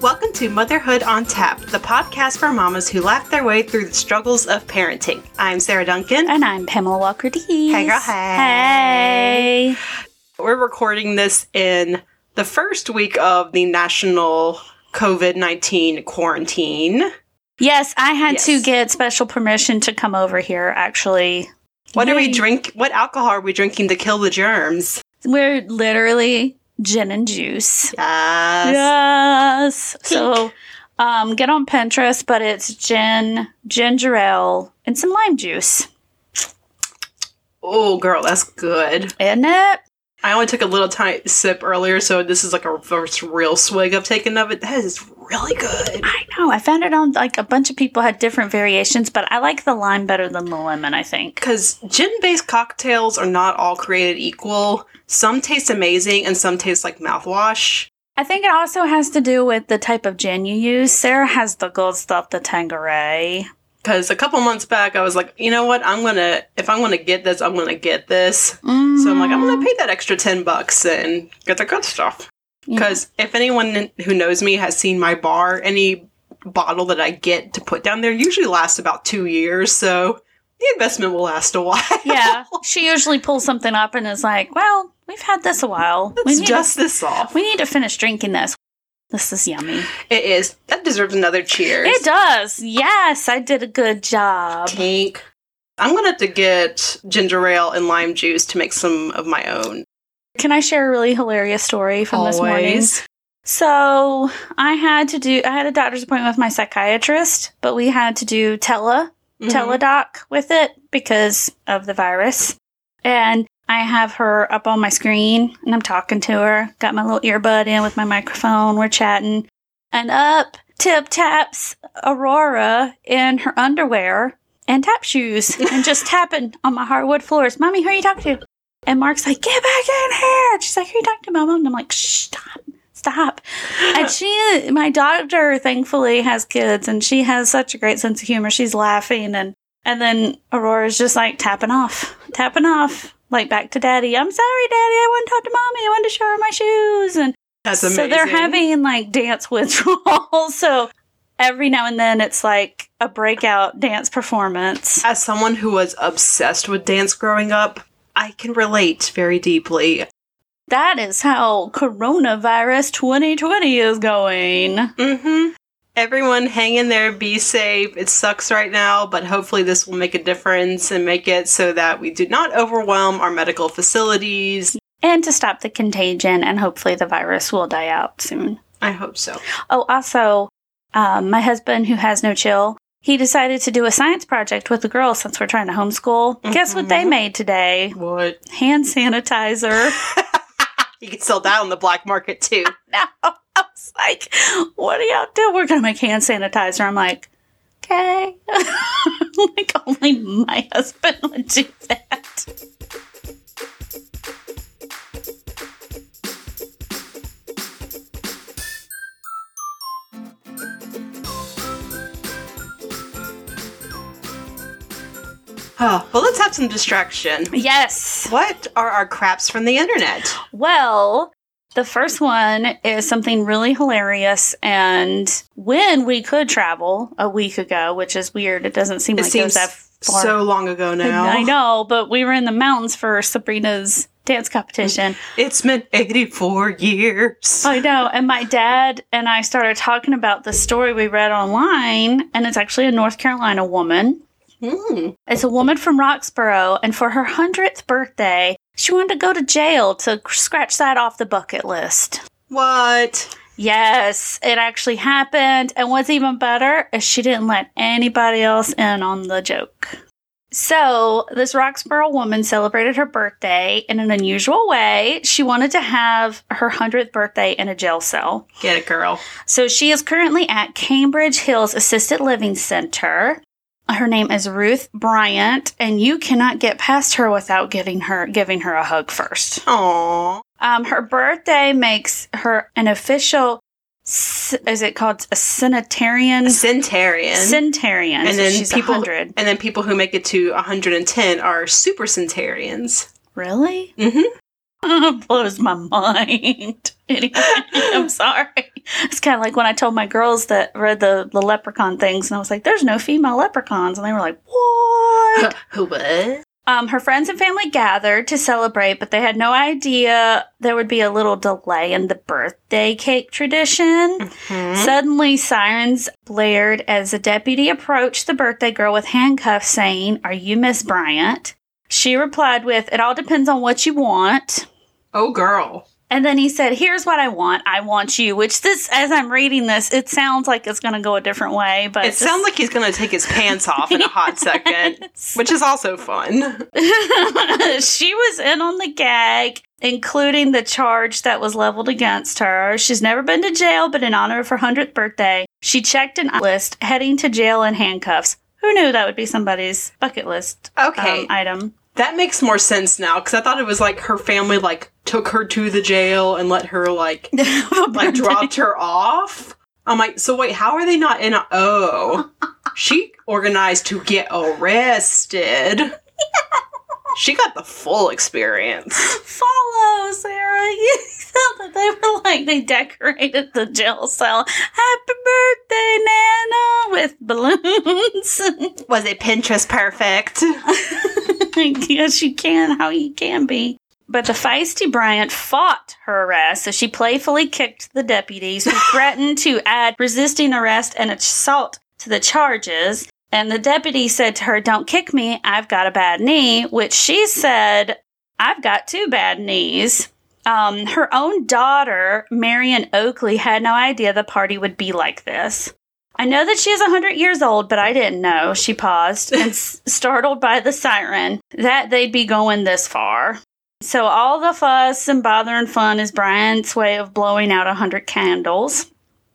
Welcome to Motherhood on Tap, the podcast for mamas who laugh their way through the struggles of parenting. I'm Sarah Duncan. And I'm Pamela Walker Dees. Hey, girl, hey. Hey. We're recording this in the first week of the national COVID 19 quarantine. Yes, I had Yes. to get special permission to come over here, actually. What are we drink? What alcohol are we drinking to kill the germs? We're literally gin and juice. Yes. Yes. So um, get on Pinterest, but it's gin, ginger ale, and some lime juice. Oh, girl, that's good. Isn't it? I only took a little tiny sip earlier, so this is like a first real swig I've taken of it. That is really good. I know. I found it on like a bunch of people had different variations, but I like the lime better than the lemon, I think. Because gin based cocktails are not all created equal. Some taste amazing and some taste like mouthwash. I think it also has to do with the type of gin you use. Sarah has the good stuff, the Tanqueray. Because a couple months back, I was like, you know what? I'm gonna, if I'm gonna get this, I'm gonna get this. Mm, So I'm like, I'm gonna pay that extra 10 bucks and get the good stuff. Because if anyone who knows me has seen my bar, any bottle that I get to put down there usually lasts about two years. So the investment will last a while. yeah, she usually pulls something up and is like, "Well, we've had this a while. We Let's need dust to, this off. we need to finish drinking this. This is yummy. It is. That deserves another cheers. It does. Yes, I did a good job. I'm gonna have to get ginger ale and lime juice to make some of my own. Can I share a really hilarious story from this morning? So I had to do. I had a doctor's appointment with my psychiatrist, but we had to do tele Mhm. teledoc with it because of the virus. And I have her up on my screen and I'm talking to her. Got my little earbud in with my microphone. We're chatting. And up tip taps Aurora in her underwear and tap shoes and just tapping on my hardwood floors. Mommy, who are you talking to? And Mark's like, get back in here. And she's like, who are you talking to, Mama? And I'm like, shh, stop. Stop. And she, my daughter, thankfully has kids, and she has such a great sense of humor. She's laughing, and and then Aurora's just like tapping off, tapping off, like back to Daddy. I'm sorry, Daddy. I want to talk to Mommy. I want to show her my shoes, and That's so they're having like dance withdrawals. so every now and then it's like a breakout dance performance. As someone who was obsessed with dance growing up, I can relate very deeply. That is how coronavirus 2020 is going. Mm-hmm. Everyone hang in there, be safe. It sucks right now, but hopefully this will make a difference and make it so that we do not overwhelm our medical facilities. And to stop the contagion, and hopefully the virus will die out soon. I hope so. Oh, also, um, my husband, who has no chill, he decided to do a science project with the girls since we're trying to homeschool. Guess what they Mhm. made today? What? Hand sanitizer. You can sell that on the black market too. no, Like, what do y'all do? We're going to make hand sanitizer. I'm like, okay. like, only my husband would do that. Oh, well, let's have some distraction. Yes. What are our craps from the internet? Well, the first one is something really hilarious. And when we could travel a week ago, which is weird, it doesn't seem It like it seems was that far. so long ago now. I know, but we were in the mountains for Sabrina's dance competition. It's been 84 years. I know. And my dad and I started talking about the story we read online, and it's actually a North Carolina woman. Hmm. It's a woman from Roxboro, and for her 100th birthday, she wanted to go to jail to scratch that off the bucket list. What? Yes, it actually happened. And what's even better is she didn't let anybody else in on the joke. So, this Roxboro woman celebrated her birthday in an unusual way. She wanted to have her 100th birthday in a jail cell. Get it, girl. So, she is currently at Cambridge Hills Assisted Living Center. Her name is Ruth Bryant, and you cannot get past her without giving her giving her a hug first. Aww. Um, her birthday makes her an official. Is it called a centenarian? Centarian. Centenarian. and so then she's people, 100. and then people who make it to 110 are super centarians. Really? Mm-hmm. Blows my mind. Anyway, I'm sorry. It's kind of like when I told my girls that read the, the leprechaun things, and I was like, there's no female leprechauns. And they were like, what? Who what? Um, her friends and family gathered to celebrate, but they had no idea there would be a little delay in the birthday cake tradition. Mhm. Suddenly, sirens blared as a deputy approached the birthday girl with handcuffs, saying, Are you Miss Bryant? She replied with, It all depends on what you want. Oh, girl. And then he said, Here's what I want. I want you. Which, this, as I'm reading this, it sounds like it's going to go a different way. But It sounds like he's going to take his pants off in a hot second, which is also fun. she was in on the gag, including the charge that was leveled against her. She's never been to jail, but in honor of her 100th birthday, she checked an list heading to jail in handcuffs. Who knew that would be somebody's bucket list Okay. um, item? That makes more sense now because I thought it was like her family like took her to the jail and let her like like dropped her off. I'm like, so wait, how are they not in a oh? She organized to get arrested. She got the full experience. Follow, Sarah. You thought that they were like they decorated the jail cell. Happy birthday, Nana, with balloons. Was it Pinterest perfect? yes, you can. How you can be. But the feisty Bryant fought her arrest, so she playfully kicked the deputies who threatened to add resisting arrest and assault to the charges. And the deputy said to her, Don't kick me, I've got a bad knee, which she said, I've got two bad knees. Um, her own daughter, Marion Oakley, had no idea the party would be like this. I know that she is 100 years old, but I didn't know, she paused, and s- startled by the siren, that they'd be going this far. So all the fuss and bother and fun is Brian's way of blowing out a 100 candles.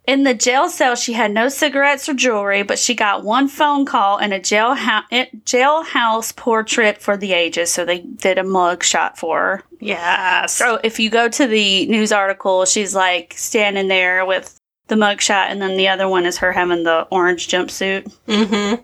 In the jail cell, she had no cigarettes or jewelry, but she got one phone call and a jailhouse jailhouse portrait for the ages. So they did a mug shot for her. Yeah. So if you go to the news article, she's like standing there with the mugshot, and then the other one is her having the orange jumpsuit. Mm-hmm.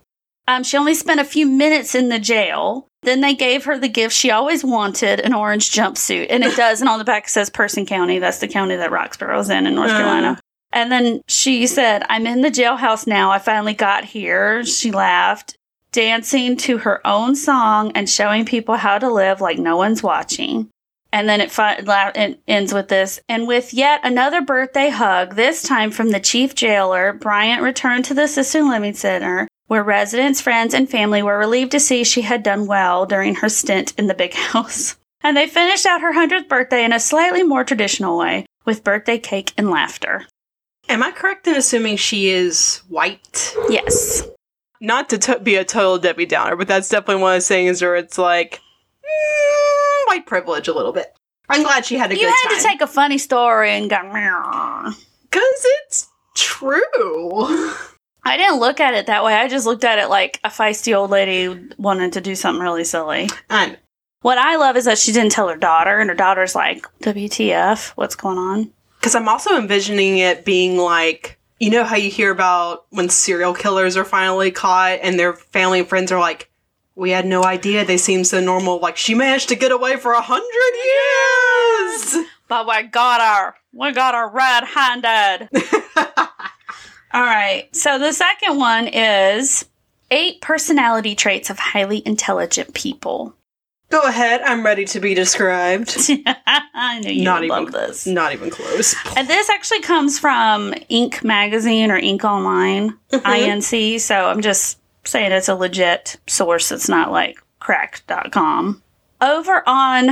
Um, she only spent a few minutes in the jail. Then they gave her the gift she always wanted an orange jumpsuit. And it does. And on the back it says Person County. That's the county that Roxboro's in in North Uh. Carolina. And then she said, I'm in the jailhouse now. I finally got here. She laughed, dancing to her own song and showing people how to live like no one's watching. And then it, fi- it ends with this. And with yet another birthday hug, this time from the chief jailer, Bryant returned to the assisted living center where residents, friends, and family were relieved to see she had done well during her stint in the big house. And they finished out her 100th birthday in a slightly more traditional way with birthday cake and laughter. Am I correct in assuming she is white? Yes. Not to t- be a total Debbie Downer, but that's definitely one of those things where it's like mm, white privilege a little bit. I'm glad she had a good time. You good had time to take a funny story and go, because it's true. I didn't look at it that way. I just looked at it like a feisty old lady wanted to do something really silly. And What I love is that she didn't tell her daughter, and her daughter's like, WTF, what's going on? Because I'm also envisioning it being like, you know how you hear about when serial killers are finally caught and their family and friends are like, we had no idea they seemed so normal. Like, she managed to get away for a hundred years! But we got her. We got her red handed. All right. So the second one is eight personality traits of highly intelligent people. Go ahead, I'm ready to be described. I knew you Not even love this. Not even close. And this actually comes from Inc magazine or Inc Online, Mhm. INC. So I'm just saying it's a legit source. It's not like crack.com. Over on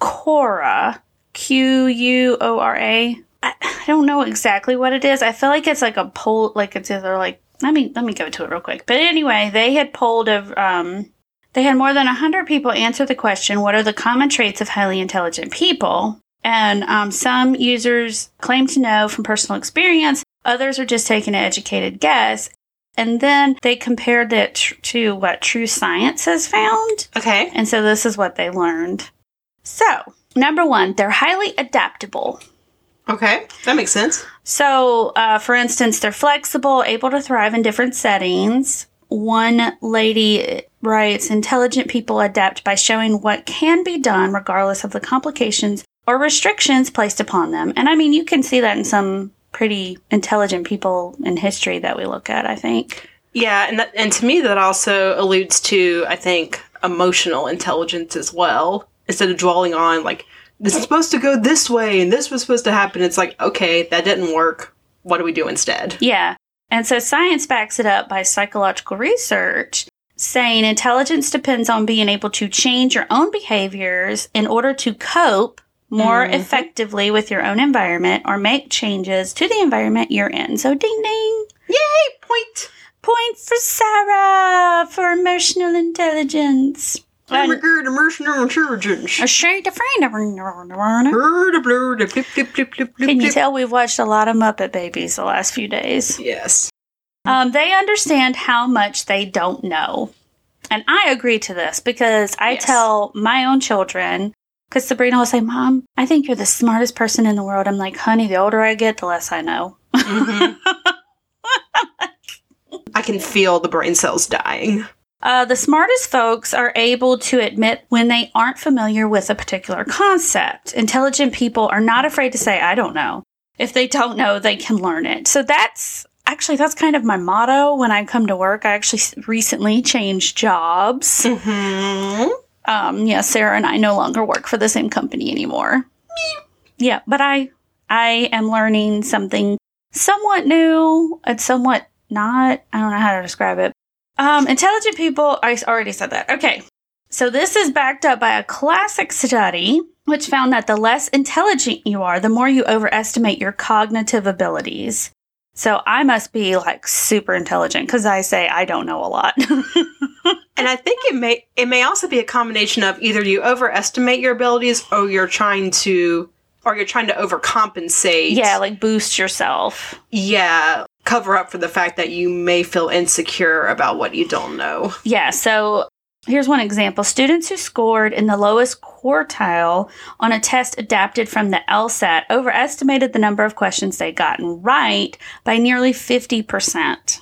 Quora, Q U O R A. I I don't know exactly what it is. I feel like it's like a poll, like it's either like, let me, let me go to it real quick. But anyway, they had polled of, um, they had more than 100 people answer the question, What are the common traits of highly intelligent people? And um, some users claim to know from personal experience, others are just taking an educated guess. And then they compared it tr- to what true science has found. Okay. And so this is what they learned. So, number one, they're highly adaptable. Okay. That makes sense. So, uh, for instance, they're flexible, able to thrive in different settings. One lady writes Intelligent people adapt by showing what can be done regardless of the complications or restrictions placed upon them. And I mean, you can see that in some pretty intelligent people in history that we look at, I think. Yeah, and that, and to me that also alludes to I think emotional intelligence as well. Instead of dwelling on like this is supposed to go this way and this was supposed to happen, it's like okay, that didn't work. What do we do instead? Yeah. And so science backs it up by psychological research saying intelligence depends on being able to change your own behaviors in order to cope more Mhm. effectively with your own environment or make changes to the environment you're in. So ding ding. Yay! Point. Point for Sarah for emotional intelligence. I'm a And- good emotional intelligence. A shade of Can you tell we've watched a lot of Muppet Babies the last few days? Yes. Um, they understand how much they don't know. And I agree to this because I Yes. tell my own children, because Sabrina will say, Mom, I think you're the smartest person in the world. I'm like, honey, the older I get, the less I know. Mhm. I can feel the brain cells dying. Uh, the smartest folks are able to admit when they aren't familiar with a particular concept. Intelligent people are not afraid to say, I don't know. If they don't know, they can learn it. So that's actually, that's kind of my motto when I come to work. I actually recently changed jobs. Mm-hmm. Um, yeah, Sarah and I no longer work for the same company anymore. Yeah, but I I am learning something somewhat new and somewhat not. I don't know how to describe it. Um, intelligent people. I already said that. Okay, so this is backed up by a classic study which found that the less intelligent you are, the more you overestimate your cognitive abilities. So I must be like super intelligent because I say I don't know a lot. And I think it may it may also be a combination of either you overestimate your abilities or you're trying to or you're trying to overcompensate. yeah, like boost yourself. Yeah, cover up for the fact that you may feel insecure about what you don't know. Yeah, so here's one example. Students who scored in the lowest quartile on a test adapted from the LSAT overestimated the number of questions they'd gotten right by nearly 50%.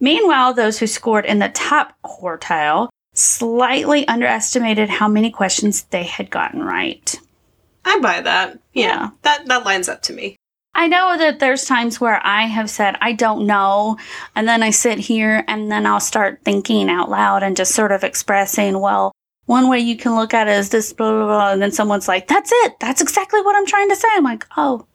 Meanwhile, those who scored in the top quartile slightly underestimated how many questions they had gotten right. I buy that. Yeah, Yeah. that that lines up to me. I know that there's times where I have said, I don't know. And then I sit here and then I'll start thinking out loud and just sort of expressing, well, one way you can look at it is this, blah, blah, blah. And then someone's like, that's it. That's exactly what I'm trying to say. I'm like, oh,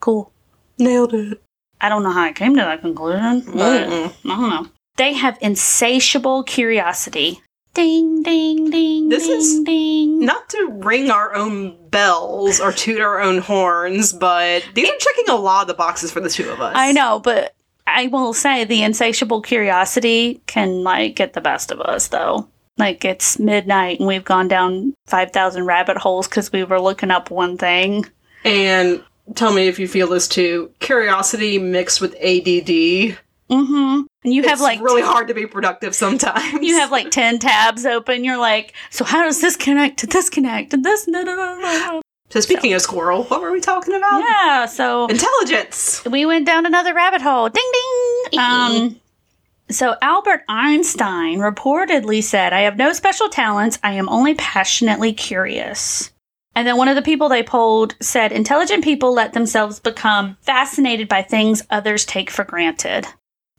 cool. Nailed it. I don't know how I came to that conclusion, but Mm-mm. I don't know. They have insatiable curiosity. Ding, ding, ding, This ding, is ding. Not to ring our own bells or toot our own horns, but these are checking a lot of the boxes for the two of us. I know, but I will say the insatiable curiosity can like get the best of us though. Like it's midnight and we've gone down 5,000 rabbit holes because we were looking up one thing. And tell me if you feel this too. Curiosity mixed with ADD. Mm-hmm. And you have it's like really hard to be productive sometimes. you have like 10 tabs open. You're like, so how does this connect to this connect to this? No, no, no, no. So speaking of squirrel, what were we talking about? Yeah, so Intelligence. we went down another rabbit hole. Ding ding. Um so Albert Einstein reportedly said, "I have no special talents. I am only passionately curious." And then one of the people they polled said, "Intelligent people let themselves become fascinated by things others take for granted."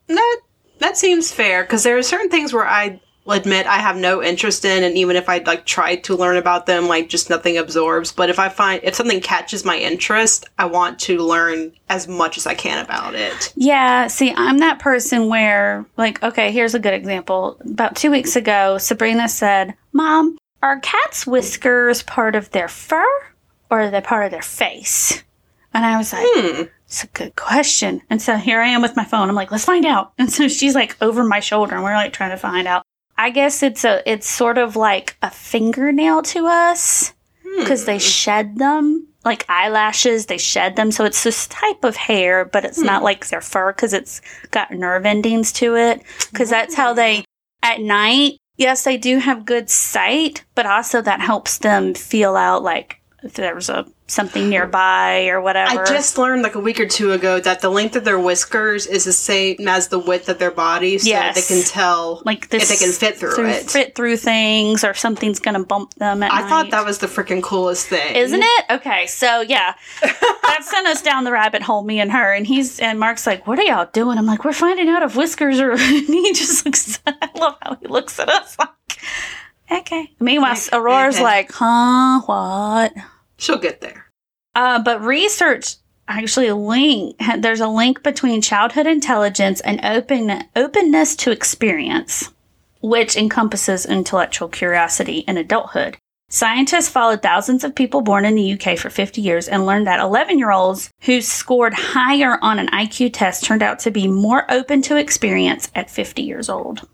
That that seems fair because there are certain things where I admit I have no interest in, and even if I like tried to learn about them, like just nothing absorbs. But if I find if something catches my interest, I want to learn as much as I can about it. Yeah, see, I'm that person where, like, okay, here's a good example. About two weeks ago, Sabrina said, Mom, are cats' whiskers part of their fur or are they part of their face? And I was like, Hmm. It's a good question. And so here I am with my phone. I'm like, let's find out. And so she's like over my shoulder and we're like trying to find out. I guess it's a it's sort of like a fingernail to us hmm. because they shed them like eyelashes they shed them so it's this type of hair but it's not hmm. like their fur because it's got nerve endings to it because that's how they at night yes they do have good sight but also that helps them feel out like if there was a something nearby or whatever. I just learned like a week or two ago that the length of their whiskers is the same as the width of their body, so Yes. they can tell like this if they can fit through it. fit through things or something's gonna bump them at I night. thought that was the freaking coolest thing, Isn't it? Okay, so yeah, that sent us down the rabbit hole, me and her, and he's and Mark's like, "What are y'all doing?" I'm like, "We're finding out if whiskers are." he just looks. I love how he looks at us like, "Okay." Meanwhile, Like, Aurora's okay. like, "Huh? What?" She'll get there. Uh, but research actually link there's a link between childhood intelligence and open openness to experience, which encompasses intellectual curiosity in adulthood. Scientists followed thousands of people born in the UK for 50 years and learned that 11 year olds who scored higher on an IQ test turned out to be more open to experience at 50 years old.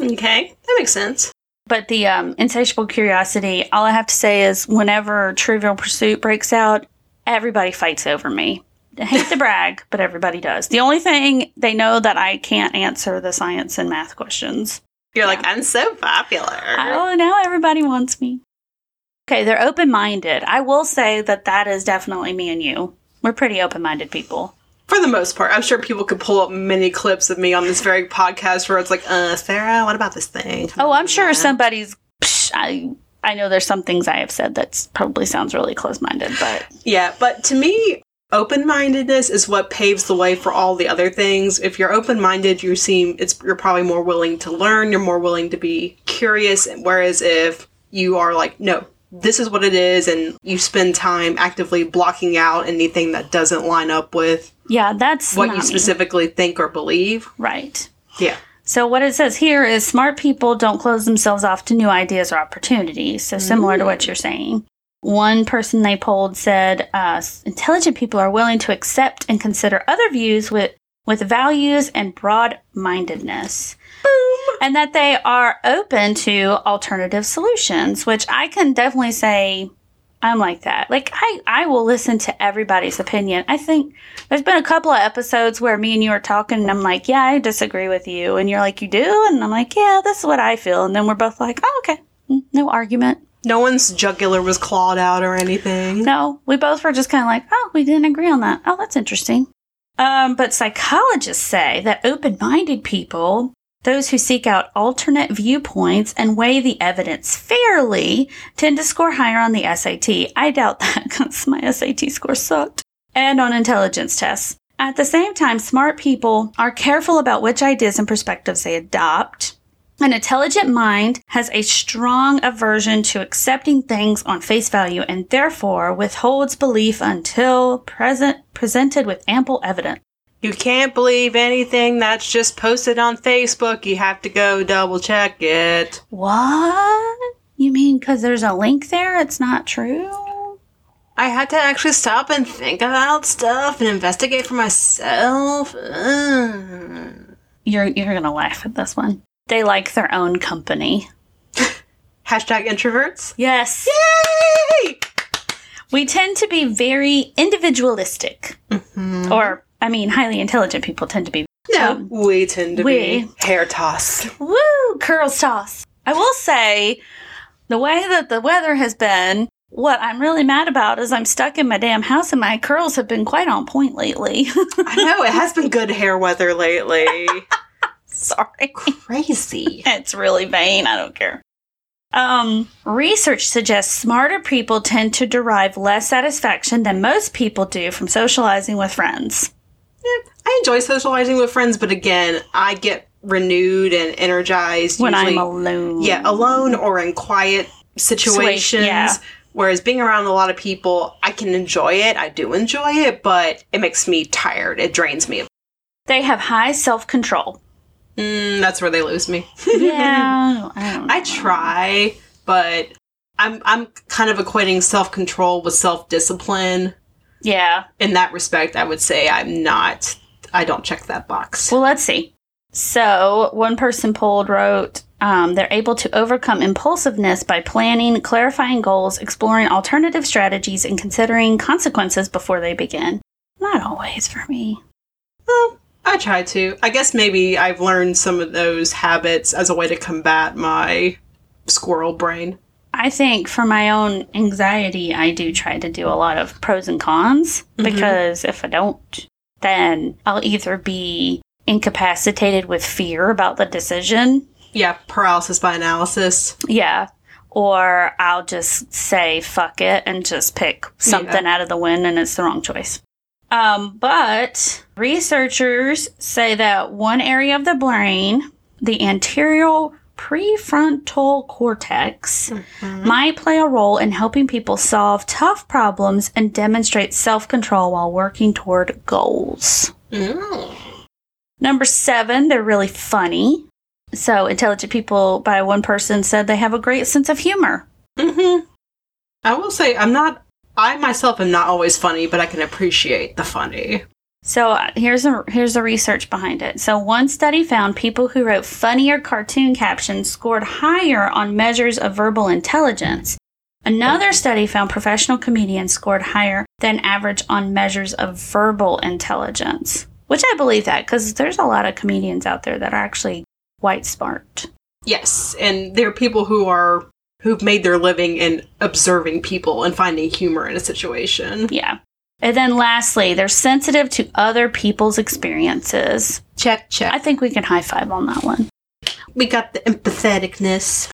Okay, that makes sense. But the um, insatiable curiosity, all I have to say is whenever Trivial Pursuit breaks out, everybody fights over me. I hate to brag, but everybody does. The only thing they know that I can't answer the science and math questions. You're like, I'm so popular. Oh, now everybody wants me. Okay, they're open minded. I will say that that is definitely me and you. We're pretty open minded people. For the most part, I'm sure people could pull up many clips of me on this very podcast where it's like, uh, Sarah, what about this thing? Oh, I'm sure Yeah. somebody's. Psh, I I know there's some things I have said that probably sounds really close minded, but Yeah, but to me, open mindedness is what paves the way for all the other things. If you're open minded, you seem it's you're probably more willing to learn. You're more willing to be curious. Whereas if you are like, no, this is what it is, and you spend time actively blocking out anything that doesn't line up with yeah, that's what you me. specifically think or believe. right. Yeah. So what it says here is smart people don't close themselves off to new ideas or opportunities. So similar to what you're saying. One person they polled said uh, intelligent people are willing to accept and consider other views with with values and broad mindedness. And that they are open to alternative solutions, which I can definitely say I'm like that. Like I, I will listen to everybody's opinion. I think there's been a couple of episodes where me and you are talking and I'm like, yeah, I disagree with you. And you're like, you do? And I'm like, yeah, this is what I feel. And then we're both like, oh, okay. Mm, No argument. No one's jugular was clawed out or anything. No, we both were just kind of like, oh, we didn't agree on that. Oh, that's interesting. Um, but psychologists say that open minded people, those who seek out alternate viewpoints and weigh the evidence fairly, tend to score higher on the SAT. I doubt that because my SAT score sucked. And on intelligence tests. At the same time, smart people are careful about which ideas and perspectives they adopt. An intelligent mind has a strong aversion to accepting things on face value and therefore withholds belief until present presented with ample evidence. You can't believe anything that's just posted on Facebook. You have to go double check it. What? You mean because there's a link there? It's not true? I had to actually stop and think about stuff and investigate for myself. Ugh. You're you're gonna laugh at this one. They like their own company. Hashtag introverts. Yes. Yay! We tend to be very individualistic. Mm-hmm. Or I mean highly intelligent people tend to be No, we tend to we- be hair toss. Woo! Curls toss. I will say, the way that the weather has been, what I'm really mad about is I'm stuck in my damn house and my curls have been quite on point lately. I know it has been good hair weather lately. Sorry. Crazy. it's really vain. I don't care. Um, research suggests smarter people tend to derive less satisfaction than most people do from socializing with friends. Yeah, I enjoy socializing with friends, but again, I get renewed and energized When usually, I'm alone. yeah, alone or in quiet situations. yeah. Whereas being around a lot of people, I can enjoy it. I do enjoy it, but it makes me tired. It drains me. They have high self control. Mm, that's where they lose me. Yeah. I, don't I try, but I'm I'm kind of equating self control with self discipline. Yeah. In that respect, I would say I'm not. I don't check that box. Well, let's see. So, one person polled wrote, um, they're able to overcome impulsiveness by planning, clarifying goals, exploring alternative strategies, and considering consequences before they begin. Not always for me. Well, I try to. I guess maybe I've learned some of those habits as a way to combat my squirrel brain. I think for my own anxiety, I do try to do a lot of pros and cons Mhm. because if I don't, then I'll either be incapacitated with fear about the decision. Yeah, paralysis by analysis. Yeah. Or I'll just say fuck it and just pick something out of the wind and it's the wrong choice. Um, but researchers say that one area of the brain, the anterior prefrontal cortex, might play a role in helping people solve tough problems and demonstrate self control while working toward goals. Mm. Number seven, they're really funny. So, intelligent people, by one person, said they have a great sense of humor. Mm-hmm. I will say, I'm not. I myself am not always funny, but I can appreciate the funny. So uh, here's a here's the research behind it. So one study found people who wrote funnier cartoon captions scored higher on measures of verbal intelligence. Another study found professional comedians scored higher than average on measures of verbal intelligence. Which I believe that because there's a lot of comedians out there that are actually quite smart. Yes, and there are people who are who've made their living in observing people and finding humor in a situation. Yeah. And then lastly, they're sensitive to other people's experiences. Check, check. I think we can high five on that one. we got the empatheticness.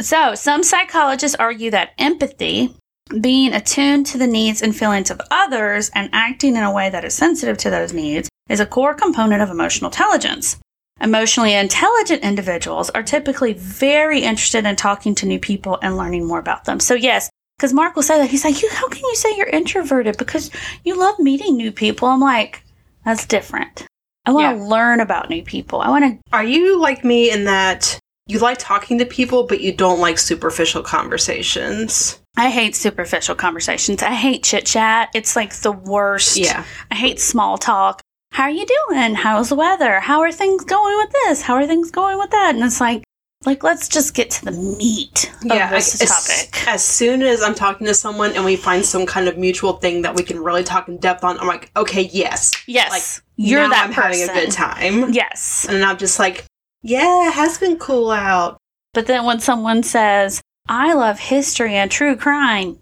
So, some psychologists argue that empathy, being attuned to the needs and feelings of others and acting in a way that is sensitive to those needs, is a core component of emotional intelligence. Emotionally intelligent individuals are typically very interested in talking to new people and learning more about them. So, yes, because Mark will say that. He's like, you, How can you say you're introverted? Because you love meeting new people. I'm like, That's different. I want to Yeah. learn about new people. I want to Are you like me in that you like talking to people, but you don't like superficial conversations? I hate superficial conversations. I hate chit chat. It's like the worst. Yeah. I hate small talk. How are you doing? How's the weather? How are things going with this? How are things going with that? And it's like, like let's just get to the meat Yeah, of this as, topic. as soon as I'm talking to someone and we find some kind of mutual thing that we can really talk in depth on, I'm like, okay, yes, yes, like, you're that I'm person. having a good time. Yes, And I'm just like, yeah, it has been cool out. but then when someone says, "I love history and true crime,"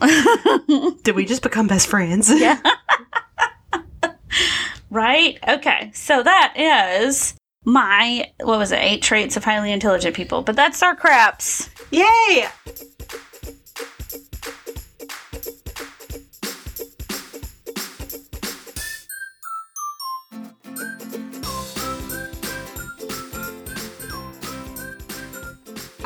Did we just become best friends? yeah. right? Okay. So that is my, what was it, eight traits of highly intelligent people. But that's our craps. Yay!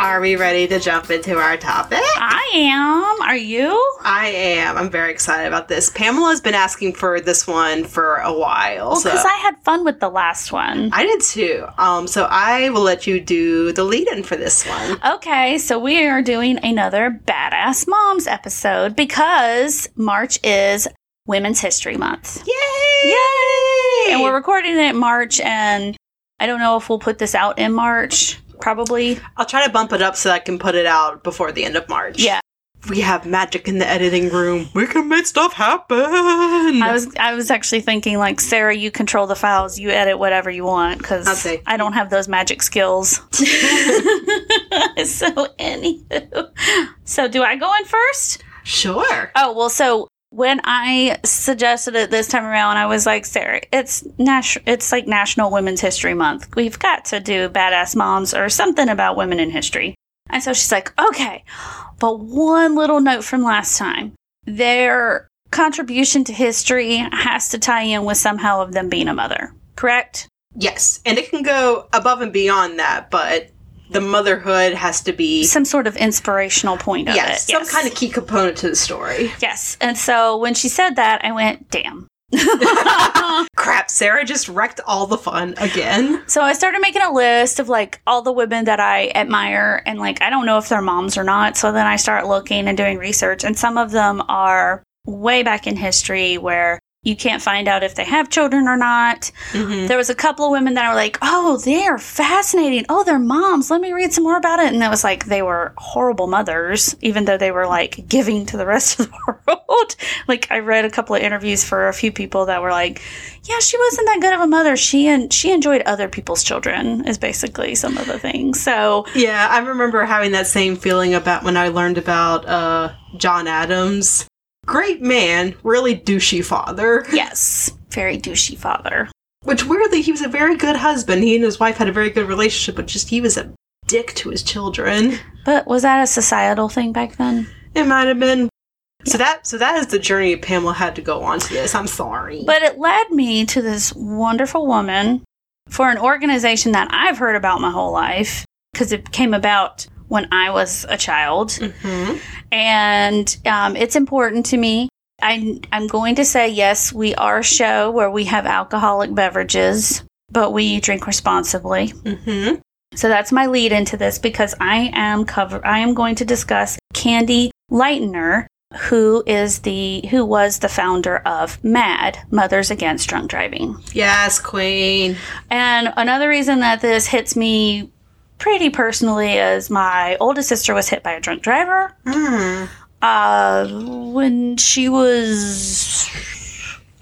Are we ready to jump into our topic? I am. Are you? I am. I'm very excited about this. Pamela's been asking for this one for a while. so Because I had fun with the last one. I did too. Um, so I will let you do the lead in for this one. Okay, so we are doing another Badass Moms episode because March is Women's History Month. Yay! Yay! And we're recording it in March, and I don't know if we'll put this out in March. Probably. I'll try to bump it up so I can put it out before the end of March. Yeah. We have magic in the editing room. We can make stuff happen. I was I was actually thinking like Sarah, you control the files, you edit whatever you want because Okay. I don't have those magic skills. so anywho, so do I go in first? sure. Oh well, so when I suggested it this time around, I was like, Sarah, it's nas- it's like National Women's History Month. We've got to do badass moms or something about women in history. And so she's like, okay, but one little note from last time. Their contribution to history has to tie in with somehow of them being a mother, correct? Yes. And it can go above and beyond that, but the motherhood has to be Some sort of inspirational point of yes, it. some kind of key component to the story. Yes. And so when she said that, I went, damn. Crap, Sarah just wrecked all the fun again. So I started making a list of like all the women that I admire and like I don't know if they're moms or not. So then I start looking and doing research and some of them are way back in history where you can't find out if they have children or not. Mhm. There was a couple of women that were like, "Oh, they're fascinating. Oh, they're moms. Let me read some more about it." And it was like they were horrible mothers, even though they were like giving to the rest of the world. like I read a couple of interviews for a few people that were like, "Yeah, she wasn't that good of a mother. She and she enjoyed other people's children." Is basically some of the things. So Yeah, I remember having that same feeling about when I learned about uh, John Adams. Great man, really douchey father. yes, very douchey father. Which weirdly, he was a very good husband. He and his wife had a very good relationship, but just he was a dick to his children. But was that a societal thing back then? It might have been. So that so that is the journey Pamela had to go on to this. I'm sorry. But it led me to this wonderful woman for an organization that I've heard about my whole life because it came about when I was a child. Mhm. And um, it's important to me. I, I'm going to say, yes, we are a show where we have alcoholic beverages, but we drink responsibly. Mhm. So that's my lead into this because I am cover I am going to discuss Candy Lightner, who is the who was the founder of MADD, Mothers Against Drunk Driving. Yes, Queen. And another reason that this hits me pretty personally is my oldest sister was hit by a drunk driver Mm. uh, when she was.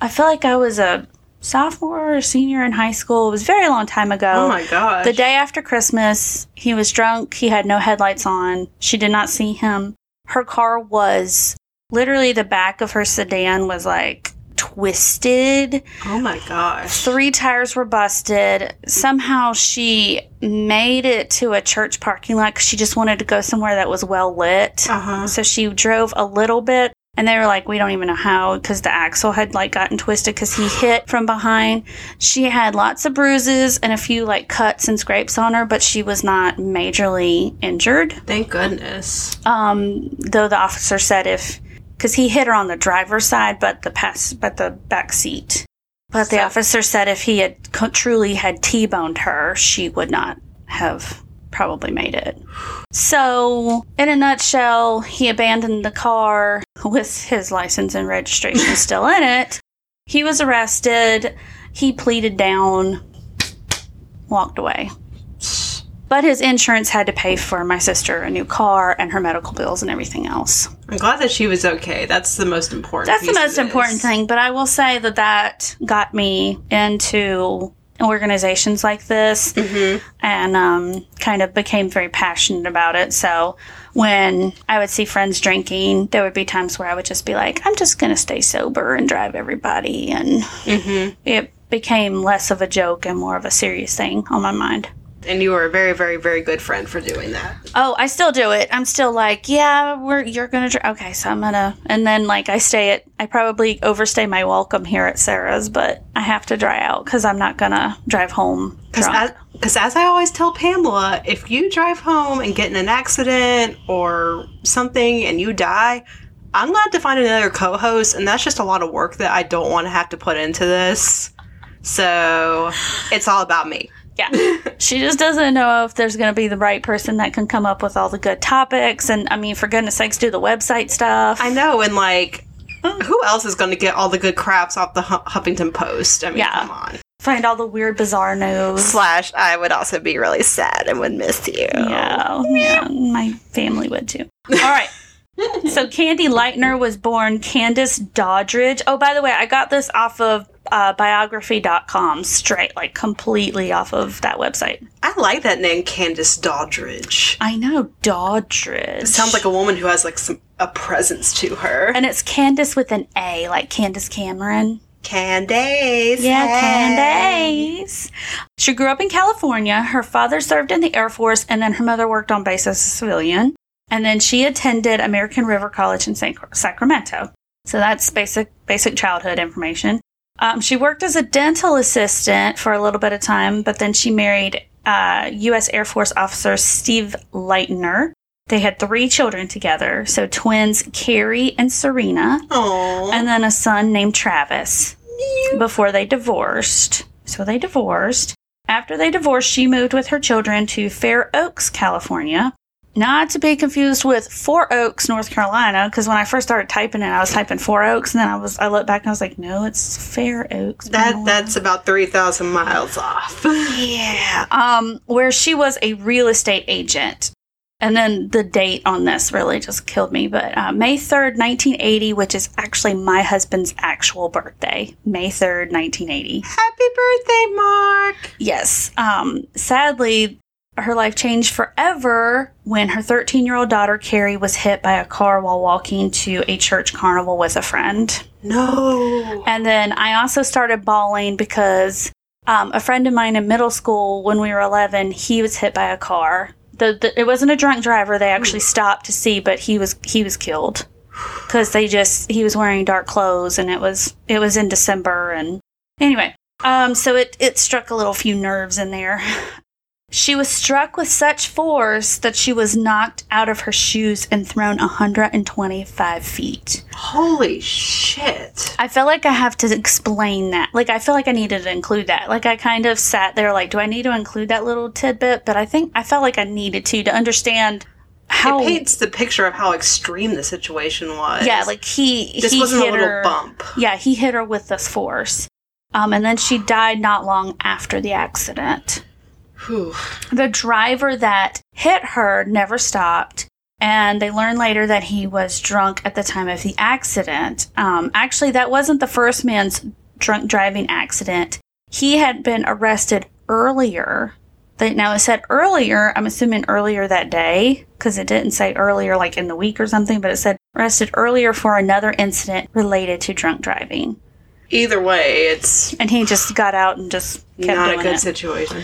I feel like I was a sophomore or senior in high school. It was a very long time ago. Oh my gosh. The day after Christmas, he was drunk. He had no headlights on. She did not see him. Her car was literally the back of her sedan was like twisted. Oh my gosh. Three tires were busted. Somehow she made it to a church parking lot 'cause she just wanted to go somewhere that was well lit. Uh huh. So she drove a little bit and they were like, we don't even know how because the axle had like gotten twisted because he hit from behind. She had lots of bruises and a few like cuts and scrapes on her, but she was not majorly injured. Thank goodness. Um, though the officer said if because he hit her on the driver's side, but the pass, but the back seat. But the So- officer said if he had co- truly had T-boned her, she would not have probably made it. So, in a nutshell, he abandoned the car with his license and registration still in it. He was arrested. He pleaded down, walked away. But his insurance had to pay for my sister a new car and her medical bills and everything else. I'm glad that she was okay. That's the most important. That's the most important thing. But I will say that that got me into organizations like this Mhm. and um, kind of became very passionate about it. So when I would see friends drinking, there would be times where I would just be like, I'm just going to stay sober and drive everybody. And Mhm. it became less of a joke and more of a serious thing on my mind. And you were a very, very, very good friend for doing that. Oh, I still do it. I'm still like, yeah, we're you're gonna. Dr- okay, so I'm gonna, and then like I stay at. I probably overstay my welcome here at Sarah's, but I have to dry out because I'm not gonna drive home Because drunk. as I always tell Pamela, if you drive home and get in an accident or something and you die, I'm going to have to find another co host, and that's just a lot of work that I don't want to have to put into this. So it's all about me. Yeah, she just doesn't know if there's gonna be the right person that can come up with all the good topics. And I mean, for goodness sakes, do the website stuff. I know, and like, mm. who else is going to get all the good craps off the Hu- Huffington Post? I mean, Yeah. come on. Find all the weird, bizarre news. Slash, I would also be really sad and would miss you. Yeah, yeah, my family would too. All right. so Candy Lightner was born Candace Doddridge. Oh, by the way, I got this off of uh, biography.com straight, like completely off of that website. I like that name, Candace Doddridge. I know Doddridge. It sounds like a woman who has like some a presence to her. and it's Candace with an A, like Candace Cameron. Candace. Yeah, hey. Candace. She grew up in California. Her father served in the Air Force, and then her mother worked on base as a civilian. And then she attended American River College in Sac- Sacramento. So that's basic basic childhood information. Um, she worked as a dental assistant for a little bit of time, but then she married uh, U.S. Air Force officer Steve Lightner. They had three children together, so twins Cari and Serena, Aw. and then a son named Travis before they divorced. So they divorced. After they divorced, she moved with her children to Fair Oaks, California. Not to be confused with Four Oaks, North Carolina, because when I first started typing it, I was typing Four Oaks, and then I was I looked back and I was like, no, it's Fair Oaks. That that's about three thousand miles off. yeah. Um, where she was a real estate agent. And then the date on this really just killed me. But uh, May 3rd, 1980, which is actually my husband's actual birthday. May 3rd, 1980. Happy birthday, Mark! Yes. Um, sadly, her life changed forever when her 13 year old daughter Cari was hit by a car while walking to a church carnival with a friend. No. And then I also started bawling because um, a friend of mine in middle school, when we were 11, he was hit by a car. The, the, it wasn't a drunk driver. They actually stopped to see, but he was he was killed because they just he was wearing dark clothes and it was it was in December and anyway. Um, so it it struck a little few nerves in there. She was struck with such force that she was knocked out of her shoes and thrown 125 feet. Holy shit. I feel like I have to explain that. Like, I feel like I needed to include that. Like, I kind of sat there, like, do I need to include that little tidbit? But I think I felt like I needed to to understand how. It paints the picture of how extreme the situation was. Yeah, like he. this he wasn't a hit little her, bump. Yeah, he hit her with this force. Um, and then she died not long after the accident. Whew. The driver that hit her never stopped, and they learned later that he was drunk at the time of the accident. Um, actually, that wasn't the first man's drunk driving accident. He had been arrested earlier. They, now, it said earlier, I'm assuming earlier that day, because it didn't say earlier, like in the week or something, but it said arrested earlier for another incident related to drunk driving. Either way, it's And he just got out and just kept not a good it. situation.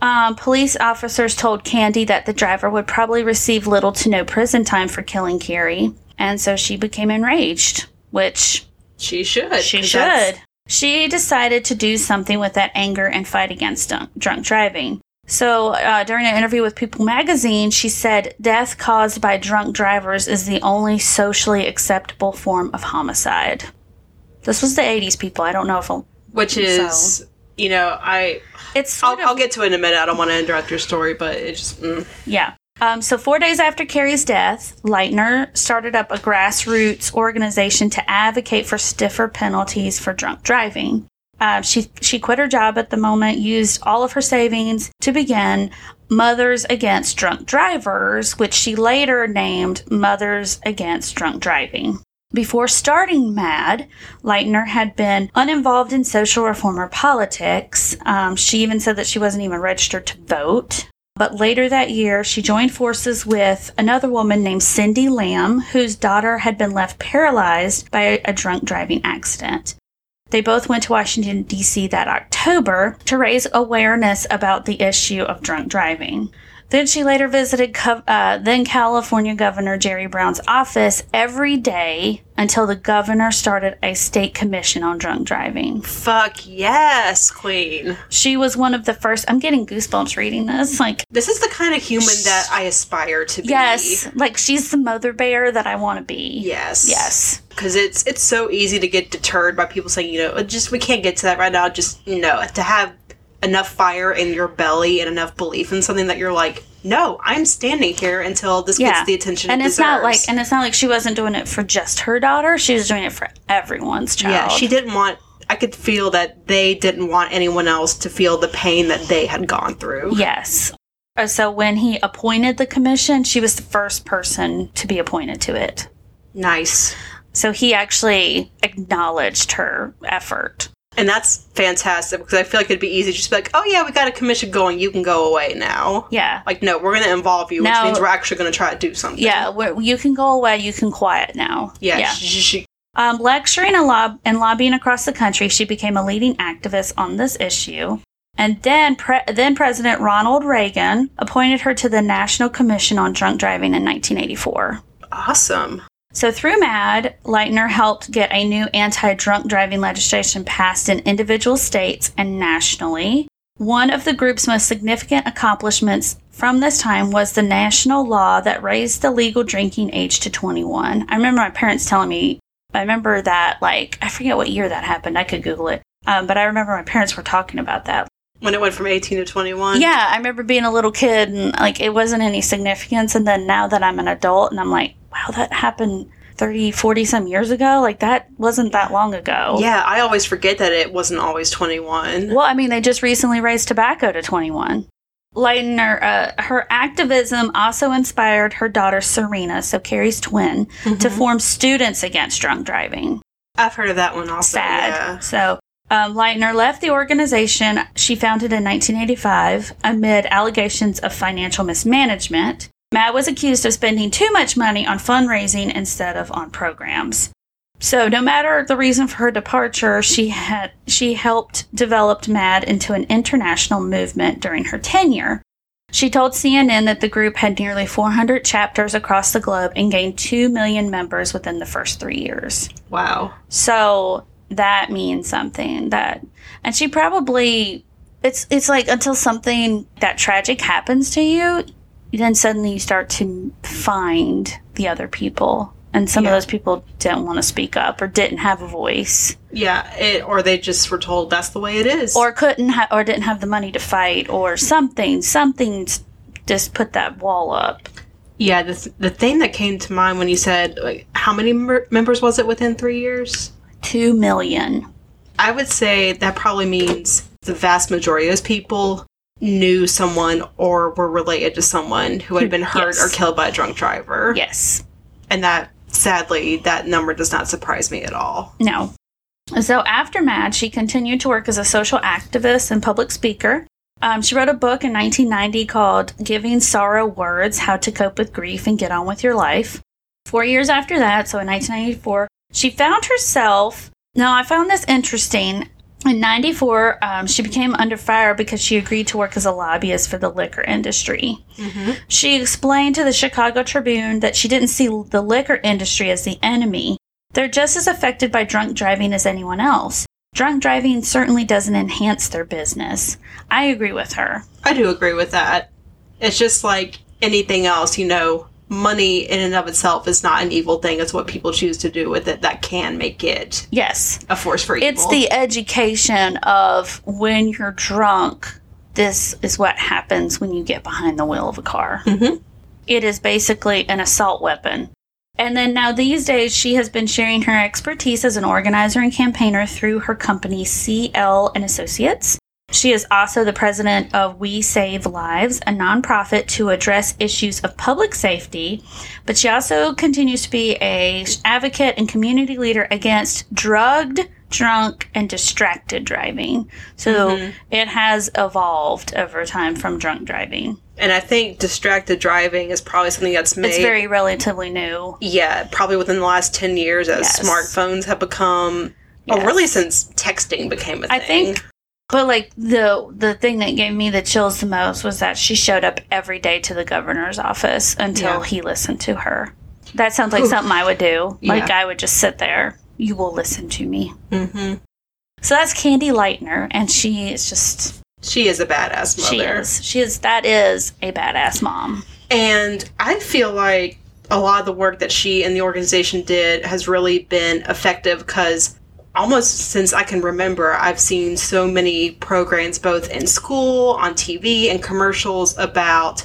Um, police officers told Candy that the driver would probably receive little to no prison time for killing Cari, and so she became enraged, which She should. she that's- should. She decided to do something with that anger and fight against drunk, drunk driving. So, uh, during an interview with People magazine, she said, Death caused by drunk drivers is the only socially acceptable form of homicide. This was the 80s, people. I don't know if I'll. Which is, you know, I. It's I'll, of I'll get to it in a minute. I don't want to interrupt your story, but it just. Mm. Yeah. Um, so, four days after Cari's death, Lightner started up a grassroots organization to advocate for stiffer penalties for drunk driving. Uh, she she quit her job at the moment, used all of her savings to begin Mothers Against Drunk Drivers, which she later named Mothers Against Drunk Driving. Before starting MADD, Lightner had been uninvolved in social reform or politics. Um, she even said that she wasn't even registered to vote. But later that year, she joined forces with another woman named Cindy Lamb, whose daughter had been left paralyzed by a drunk driving accident. They both went to Washington, D.C. that October to raise awareness about the issue of drunk driving. Then she later visited uh, then California Governor Jerry Brown's office every day until the governor started a state commission on drunk driving. Fuck yes, Queen. She was one of the first. I'm getting goosebumps reading this. Like, This is the kind of human that I aspire to be. yes, like she's the mother bear that I want to be. Yes. Yes. Because it's it's so easy to get deterred by people saying, you know, "Uh, just we can't get to that right now. Just you know, to have enough fire in your belly and enough belief in something that you're like, no, I'm standing here until this Yeah. gets the attention. And it it's not like, and it's not like she wasn't doing it for just her daughter. She was doing it for everyone's child. yeah, she didn't want. I could feel that they didn't want anyone else to feel the pain that they had gone through. Yes. Uh, So when he appointed the commission, she was the first person to be appointed to it. Nice. So he actually acknowledged her effort. And that's fantastic because I feel like it'd be easy to just be like, oh yeah, we got a commission going. You can go away now. Yeah. Like, no, we're going to involve you, Now- which means we're actually going to try to do something. Yeah, you can go away, you can quiet now. Yeah. Yeah. Um, lecturing and, lob- and lobbying across the country, she became a leading activist on this issue. And then, pre- then President Ronald Reagan appointed her to the National Commission on Drunk Driving in 1984. awesome. So through MADD, Lightner helped get a new anti-drunk driving legislation passed in individual states and nationally. One of the group's most significant accomplishments from this time was the national law that raised the legal drinking age to 21. I remember my parents telling me, I remember that, like, I forget what year that happened. I could Google it. Um, but I remember my parents were talking about that. When it went from 18 to 21? Yeah, I remember being a little kid and like it wasn't any significance. And then now that I'm an adult and I'm like, wow, that happened 30, 40 some years ago. Like that wasn't that long ago. Yeah, I always forget that it wasn't always 21. Well, I mean, they just recently raised tobacco to 21. Lightner, uh, her activism also inspired her daughter Serena, so Cari's twin, to form Students Against Drunk Driving. I've heard of that one also. Sad. Yeah. So um, Lightner left the organization she founded in 1985 amid allegations of financial mismanagement. MADD was accused of spending too much money on fundraising instead of on programs. So no matter the reason for her departure, she had she helped develop MADD into an international movement during her tenure. She told CNN that the group had nearly 400 chapters across the globe and gained 2 million members within the first 3 years. Wow. So that means something that and she probably it's it's like until something that tragic happens to you, then suddenly you start to find the other people. And some Yeah. of those people didn't want to speak up or didn't have a voice Yeah, it, or they just were told that's the way it is. or couldn't ha- or didn't have the money to fight or something something just put that wall up. yeah, the, th- the thing that came to mind when you said, like, how many mer- members was it within three years? 2 million. I would say that probably means the vast majority of those people knew someone or were related to someone who had been hurt Yes. or killed by a drunk driver. Yes. And that, sadly, that number does not surprise me at all. No. So after MADD, she continued to work as a social activist and public speaker. Um, she wrote a book in 1990 called Giving Sorrow Words How to Cope with Grief and Get On with Your Life. Four years after that, so in 1994, she found herself. Now, I found this interesting. In 94, um, she became under fire because she agreed to work as a lobbyist for the liquor industry. She explained to the Chicago Tribune that she didn't see the liquor industry as the enemy. They're just as affected by drunk driving as anyone else. Drunk driving certainly doesn't enhance their business. I agree with her. I do agree with that. It's just like anything else, you know, money in and of itself is not an evil thing. It's what people choose to do with it that can make it Yes. a force for evil. It's the education of when you're drunk, this is what happens when you get behind the wheel of a car. Mhm. It is basically an assault weapon. And then now these days, she has been sharing her expertise as an organizer and campaigner through her company CL and Associates. She is also the president of We Save Lives, a nonprofit to address issues of public safety. But she also continues to be a advocate and community leader against drugged, drunk, and distracted driving. So mm-hmm. it has evolved over time from drunk driving. and I think distracted driving is probably something that's made. It's very relatively new. yeah, probably within the last 10 years as Yes. smartphones have become, or Yes. really since texting became a thing. I think but like the the thing that gave me the chills the most was that she showed up every day to the governor's office until Yeah. he listened to her. That sounds like something I would do. Like Yeah. I would just sit there. You will listen to me. hmm So that's Candy Lightner, and she is just she is a badass mother. she is she is that is a badass mom. And I feel like a lot of the work that she and the organization did has really been effective because almost since I can remember, I've seen so many programs both in school, on TV, and commercials about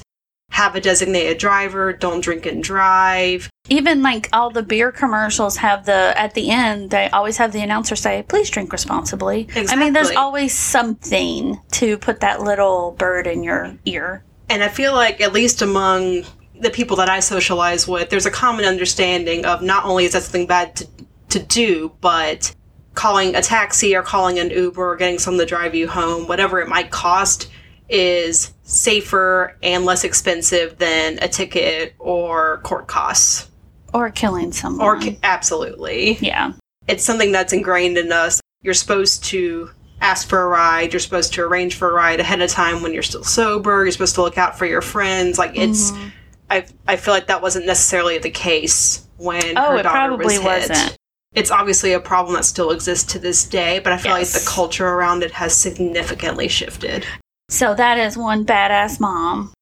have a designated driver, don't drink and drive. Even like all the beer commercials have the at the end they always have the announcer say, "Please drink responsibly." I mean, there's always something to put that little bird in your ear. And I feel like, at least among the people that I socialize with, there's a common understanding of not only is that something bad to, to do, but calling a taxi or calling an Uber or getting someone to drive you home, whatever it might cost, is safer and less expensive than a ticket or court costs. Or killing someone. Or absolutely. yeah. It's something that's ingrained in us. You're supposed to ask for a ride. You're supposed to arrange for a ride ahead of time when you're still sober. You're supposed to look out for your friends. Like it's, Mm-hmm. I I feel like that wasn't necessarily the case when Oh, her it daughter probably was hit. wasn't. It's obviously a problem that still exists to this day, but I feel Yes. like the culture around it has significantly shifted. So that is one badass mom.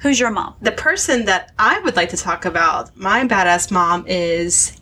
Who's your mom? The person that I would like to talk about, my badass mom, is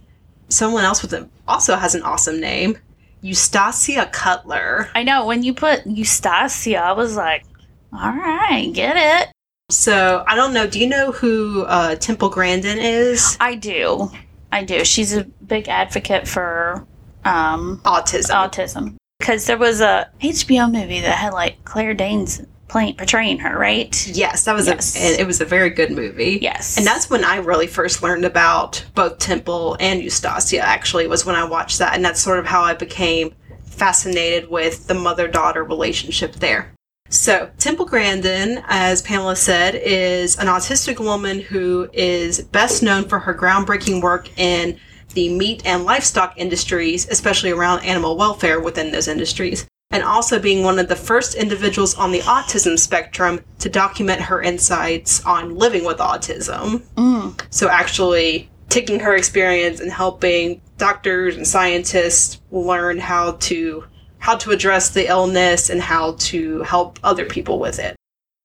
someone else with a also has an awesome name. Eustacia Cutler. I know when you put Eustacia, I was like, all right, get it. So I don't know. Do you know who uh, Temple Grandin is? I do. I do. She's a big advocate for um, Autism. autism because there was a HBO movie that had like Claire Danes playing portraying her, right? yes, that was Yes. a. It was a very good movie. Yes. And that's when I really first learned about both Temple and Eustacia. Actually, was when I watched that, and that's sort of how I became fascinated with the mother-daughter relationship there. So, Temple Grandin, as Pamela said, is an autistic woman who is best known for her groundbreaking work in the meat and livestock industries, especially around animal welfare within those industries, and also being one of the first individuals on the autism spectrum to document her insights on living with autism. Mm. So, actually taking her experience and helping doctors and scientists learn how to how to address the illness and how to help other people with it.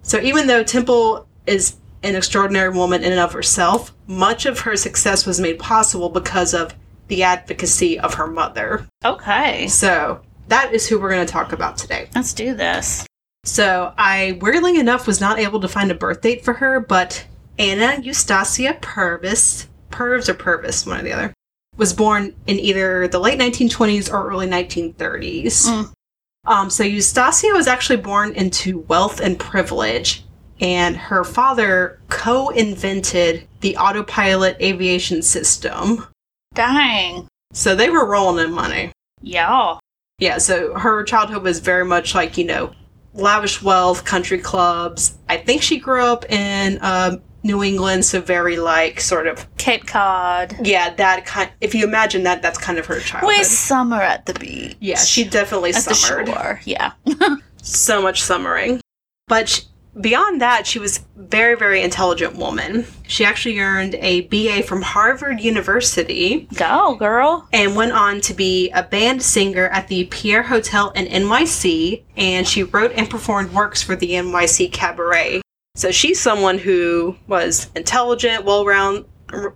So even though Temple is an extraordinary woman in and of herself, much of her success was made possible because of the advocacy of her mother. Okay, So that is who we're going to talk about today. let's do this. So I weirdly enough was not able to find a birth date for her, but Anna Eustacia Purvis, Purvis or Purvis, one or the other, was born in either the late 1920s or early 1930s. Mm. Um, so Eustacia was actually born into wealth and privilege, and her father co-invented the autopilot aviation system. Dang, So they were rolling in money. y'all. Yeah, so her childhood was very much like, you know, lavish wealth, country clubs. I think she grew up in um, New England, so very like sort of, Cape Cod. yeah, that kind. If you imagine that, that's kind of her childhood. We summer at the beach. yeah, she definitely at the shore. Yeah. So much summering. But sh beyond that, she was very, very intelligent woman. She actually earned a BA from Harvard University. Go, girl. and went on to be a band singer at the Pierre Hotel in NYC, and she wrote and performed works for the NYC Cabaret. So she's someone who was intelligent, well-round,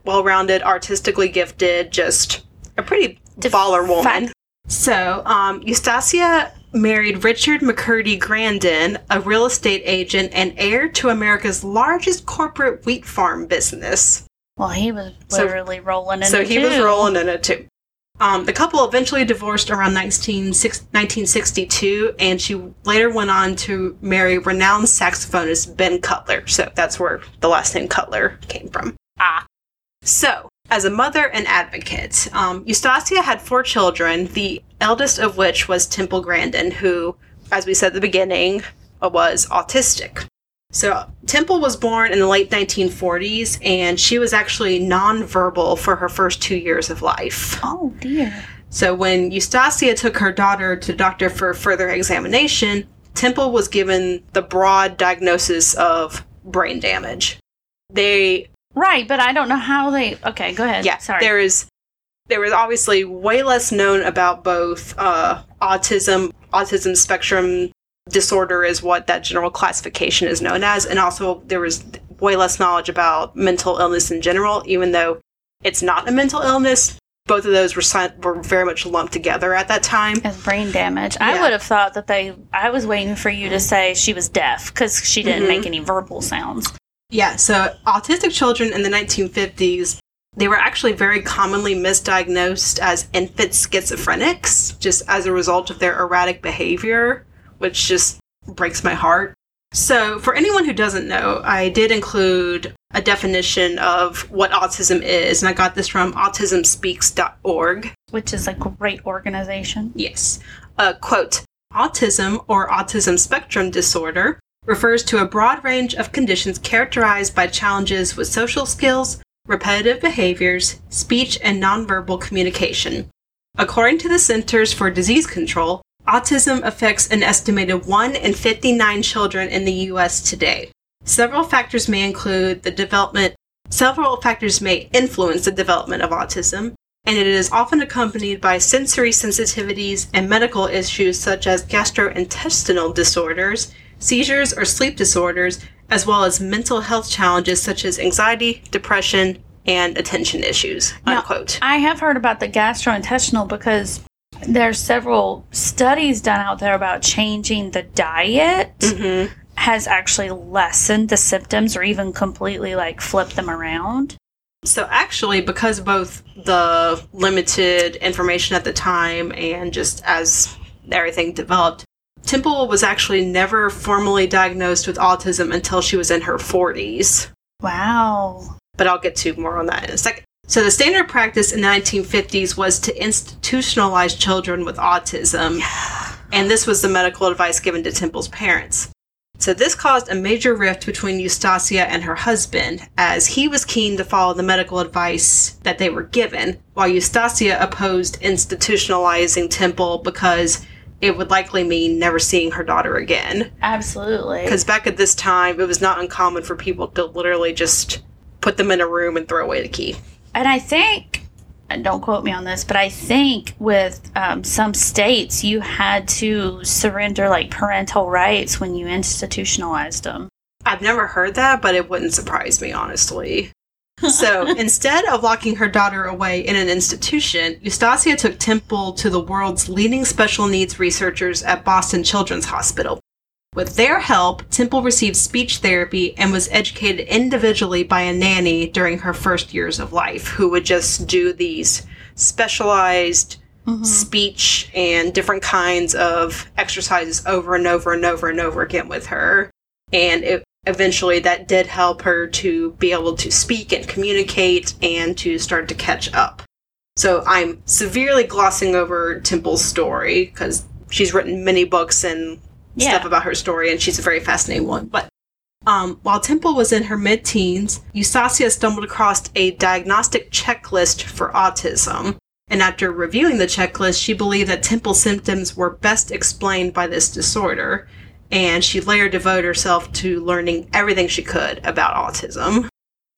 well-rounded, artistically gifted, just a pretty baller woman. So, um, Eustacia married Richard McCurdy Grandin, a real estate agent and heir to America's largest corporate wheat farm business. Well, he was So- literally rolling in So it he was rolling in it too. Um, the couple eventually divorced around 19, 1962, and she later went on to marry renowned saxophonist Ben Cutler. So that's where the last name Cutler came from. Ah. So, as a mother and advocate, um, Eustacia had four children, the eldest of which was Temple Grandin, who, as we said at the beginning, was autistic. So, Temple was born in the late 1940s, and she was actually nonverbal for her first two years of life. Oh dear. So, when Eustacia took her daughter to doctor for further examination, Temple was given the broad diagnosis of brain damage. They Right, but I don't know how they. Okay, go ahead. yeah, sorry. there is there was obviously way less known about both uh, autism, autism spectrum disorder is what that general classification is known as, and also there was way less knowledge about mental illness in general, even though it's not a mental illness. Both of those were were very much lumped together at that time. As brain damage. I would have thought that they. I was waiting for you to say she was deaf because she didn't Mhm. make any verbal sounds. Yeah, so autistic children in the 1950s, they were actually very commonly misdiagnosed as infant schizophrenics, just as a result of their erratic behavior, which just breaks my heart. So, for anyone who doesn't know, I did include a definition of what autism is, and I got this from autismspeaks.org. Which is a great organization. Yes. Uh, quote Autism or autism spectrum disorder refers to a broad range of conditions characterized by challenges with social skills, repetitive behaviors, speech, and nonverbal communication. According to the Centers for Disease Control, autism affects an estimated 1 in 59 children in the U.S. today. Several factors may include the development, several factors may influence the development of autism, and it is often accompanied by sensory sensitivities and medical issues such as gastrointestinal disorders, seizures or sleep disorders, as well as mental health challenges such as anxiety, depression, and attention issues. Now, Unquote. I have heard about the gastrointestinal because there's several studies done out there about changing the diet Mm-hmm. has actually lessened the symptoms or even completely like flipped them around. So actually, because both the limited information at the time and just as everything developed, Temple was actually never formally diagnosed with autism until she was in her 40s. Wow. But I'll get to more on that in a second. So the standard practice in the 1950s was to institutionalize children with autism, and this was the medical advice given to Temple's parents. So this caused a major rift between Eustacia and her husband, as he was keen to follow the medical advice that they were given, while Eustacia opposed institutionalizing Temple because it would likely mean never seeing her daughter again. Absolutely. Because back at this time, it was not uncommon for people to literally just put them in a room and throw away the key. And I think, and don't quote me on this, but I think with um, some states, you had to surrender like parental rights when you institutionalized them. I've never heard that, but it wouldn't surprise me, honestly. So instead of locking her daughter away in an institution, Eustacia took Temple to the world's leading special needs researchers at Boston Children's Hospital. With their help, Temple received speech therapy and was educated individually by a nanny during her first years of life, who would just do these specialized mm-hmm. speech and different kinds of exercises over and over and over and over again with her. And it, eventually that did help her to be able to speak and communicate and to start to catch up. So I'm severely glossing over Temple's story because she's written many books and Yeah. stuff about her story, and she's a very fascinating one. But um, while Temple was in her mid teens, Eustacia stumbled across a diagnostic checklist for autism. And after reviewing the checklist, she believed that Temple's symptoms were best explained by this disorder. And she later devoted herself to learning everything she could about autism.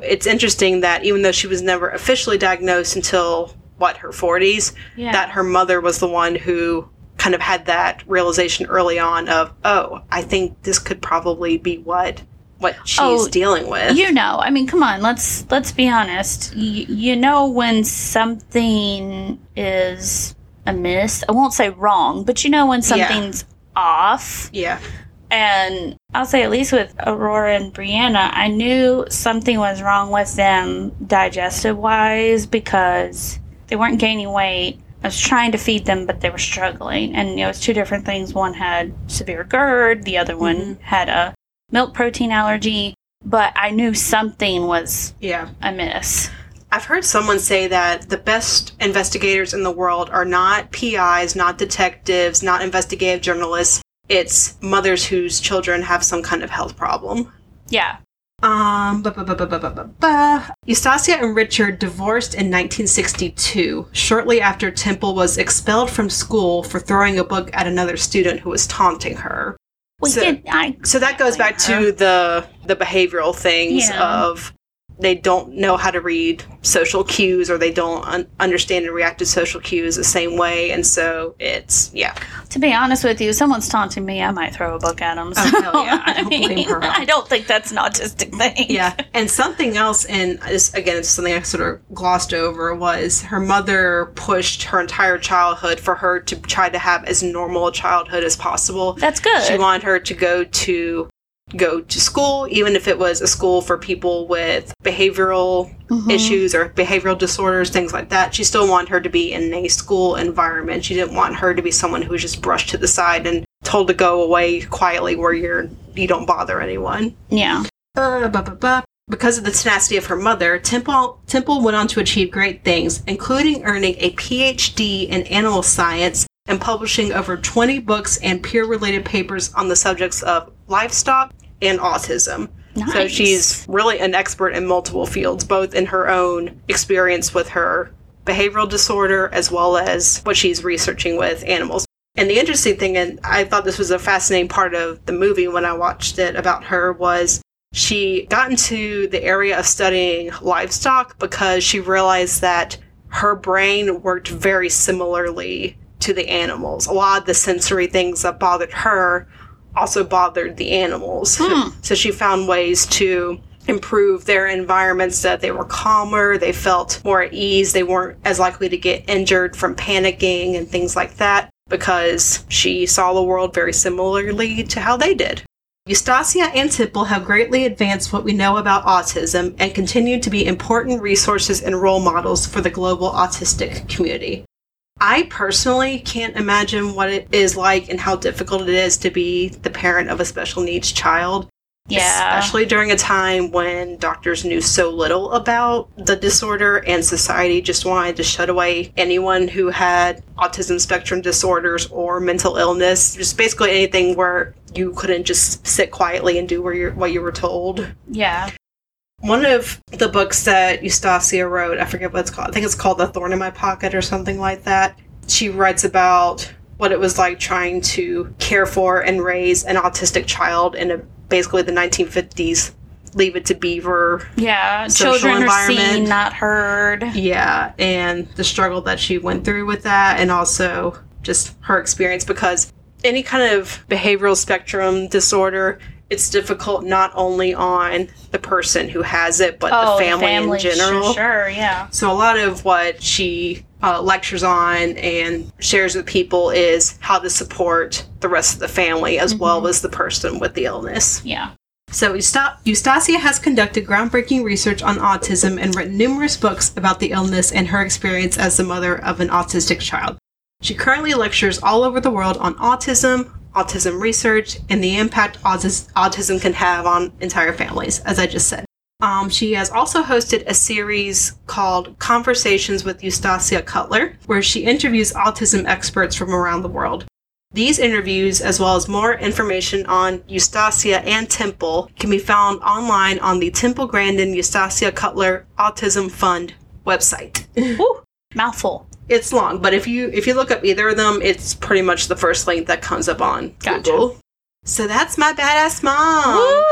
It's interesting that even though she was never officially diagnosed until, what, her 40s, Yeah. that her mother was the one who kind of had that realization early on of, oh, I think this could probably be what what she's Oh, dealing with. You know, I mean, come on, let's let's be honest. Y- you know when something is amiss. I won't say wrong, but you know when Yeah. something's off. yeah. And I'll say, at least with Aurora and Brianna, I knew something was wrong with them digestive wise because they weren't gaining weight. I was trying to feed them, but they were struggling. And you know, it's two different things. One had severe GERD, the other one mm-hmm. had a milk protein allergy. But I knew something was Yeah. amiss. I've heard someone say that the best investigators in the world are not PIs, not detectives, not investigative journalists. It's mothers whose children have some kind of health problem. Yeah. Um, bah, Eustacia and Richard divorced in 1962, shortly after Temple was expelled from school for throwing a book at another student who was taunting her. We so, did. I, so that goes back her. to the the behavioral things yeah. of they don't know how to read social cues or they don't un- understand and react to social cues the same way, and so it's yeah. To be honest with you, someone's taunting me, I might throw a book at them. Oh, hell yeah. I don't blame her. I don't think that's an autistic thing. Yeah, and something else, and this again, it's something I sort of glossed over, was her mother pushed her entire childhood for her to try to have as normal a childhood as possible. That's good. She wanted her to go to go to school, even if it was a school for people with behavioral Mm-hmm. issues or behavioral disorders, things like that. She still wanted her to be in a school environment. She didn't want her to be someone who was just brushed to the side and told to go away quietly where you're you don't bother anyone. Yeah. Uh, ba, ba, ba. Because of the tenacity of her mother, Temple, Temple went on to achieve great things, including earning a PhD in animal science and publishing over 20 books and peer related papers on the subjects of livestock and autism. So she's really an expert in multiple fields, both in her own experience with her behavioral disorder as well as what she's researching with animals. And the interesting thing, and I thought this was a fascinating part of the movie when I watched it about her, was she got into the area of studying livestock because she realized that her brain worked very similarly to the animals. A lot of the sensory things that bothered her also bothered the animals. Hmm. So she found ways to improve their environments that they were calmer, they felt more at ease, they weren't as likely to get injured from panicking and things like that because she saw the world very similarly to how they did. Eustacia and Temple have greatly advanced what we know about autism and continue to be important resources and role models for the global autistic community. I personally can't imagine what it is like and how difficult it is to be the parent of a special needs child. Yeah. Especially during a time when doctors knew so little about the disorder and society just wanted to shut away anyone who had autism spectrum disorders or mental illness. Just basically anything where you couldn't just sit quietly and do what you were told. Yeah. One of the books that Eustacia wrote, I forget what it's called. I think it's called The Thorn in My Pocket or something like that. She writes about what it was like trying to care for and raise an autistic child in a, basically the 1950s leave it to beaver Yeah. Social Children are seen, not heard. yeah and the struggle that she went through with that and also just her experience because any kind of behavioral spectrum disorder it's difficult not only on the person who has it but oh, the family, in general Sure, sure, yeah. so a lot of what she uh, lectures on and shares with people is how to support the rest of the family as well as the person with the illness. Yeah. So Eusta- Eustacia has conducted groundbreaking research on autism and written numerous books about the illness and her experience as the mother of an autistic child. She currently lectures all over the world on autism, autism research, and the impact autis- autism can have on entire families, as I just said. Um, she has also hosted a series called Conversations with Eustacia Cutler, where she interviews autism experts from around the world. These interviews, as well as more information on Eustacia and Temple, can be found online on the Temple Grandin Eustacia Cutler Autism Fund website. Woo. Mouthful. It's long, but if you if you look up either of them, it's pretty much the first link that comes up on Gotcha. Google. So that's my badass mom. Woo.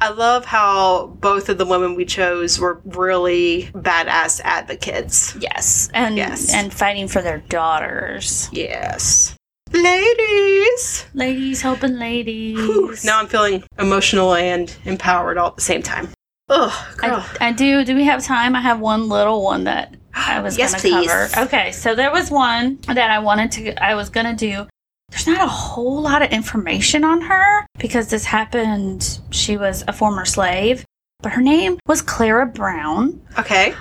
I love how both of the women we chose were really badass advocates. Yes. And Yes. and fighting for their daughters. Yes. Ladies! Ladies helping ladies. Whew, now I'm feeling emotional and empowered all at the same time. Ugh, girl. I, I do. Do we have time? I have one little one that I was Yes, going to please. cover. Okay, so there was one that I wanted to. I was going to do. There's not a whole lot of information on her because this happened. She was a former slave, but her name was Clara Brown. okay.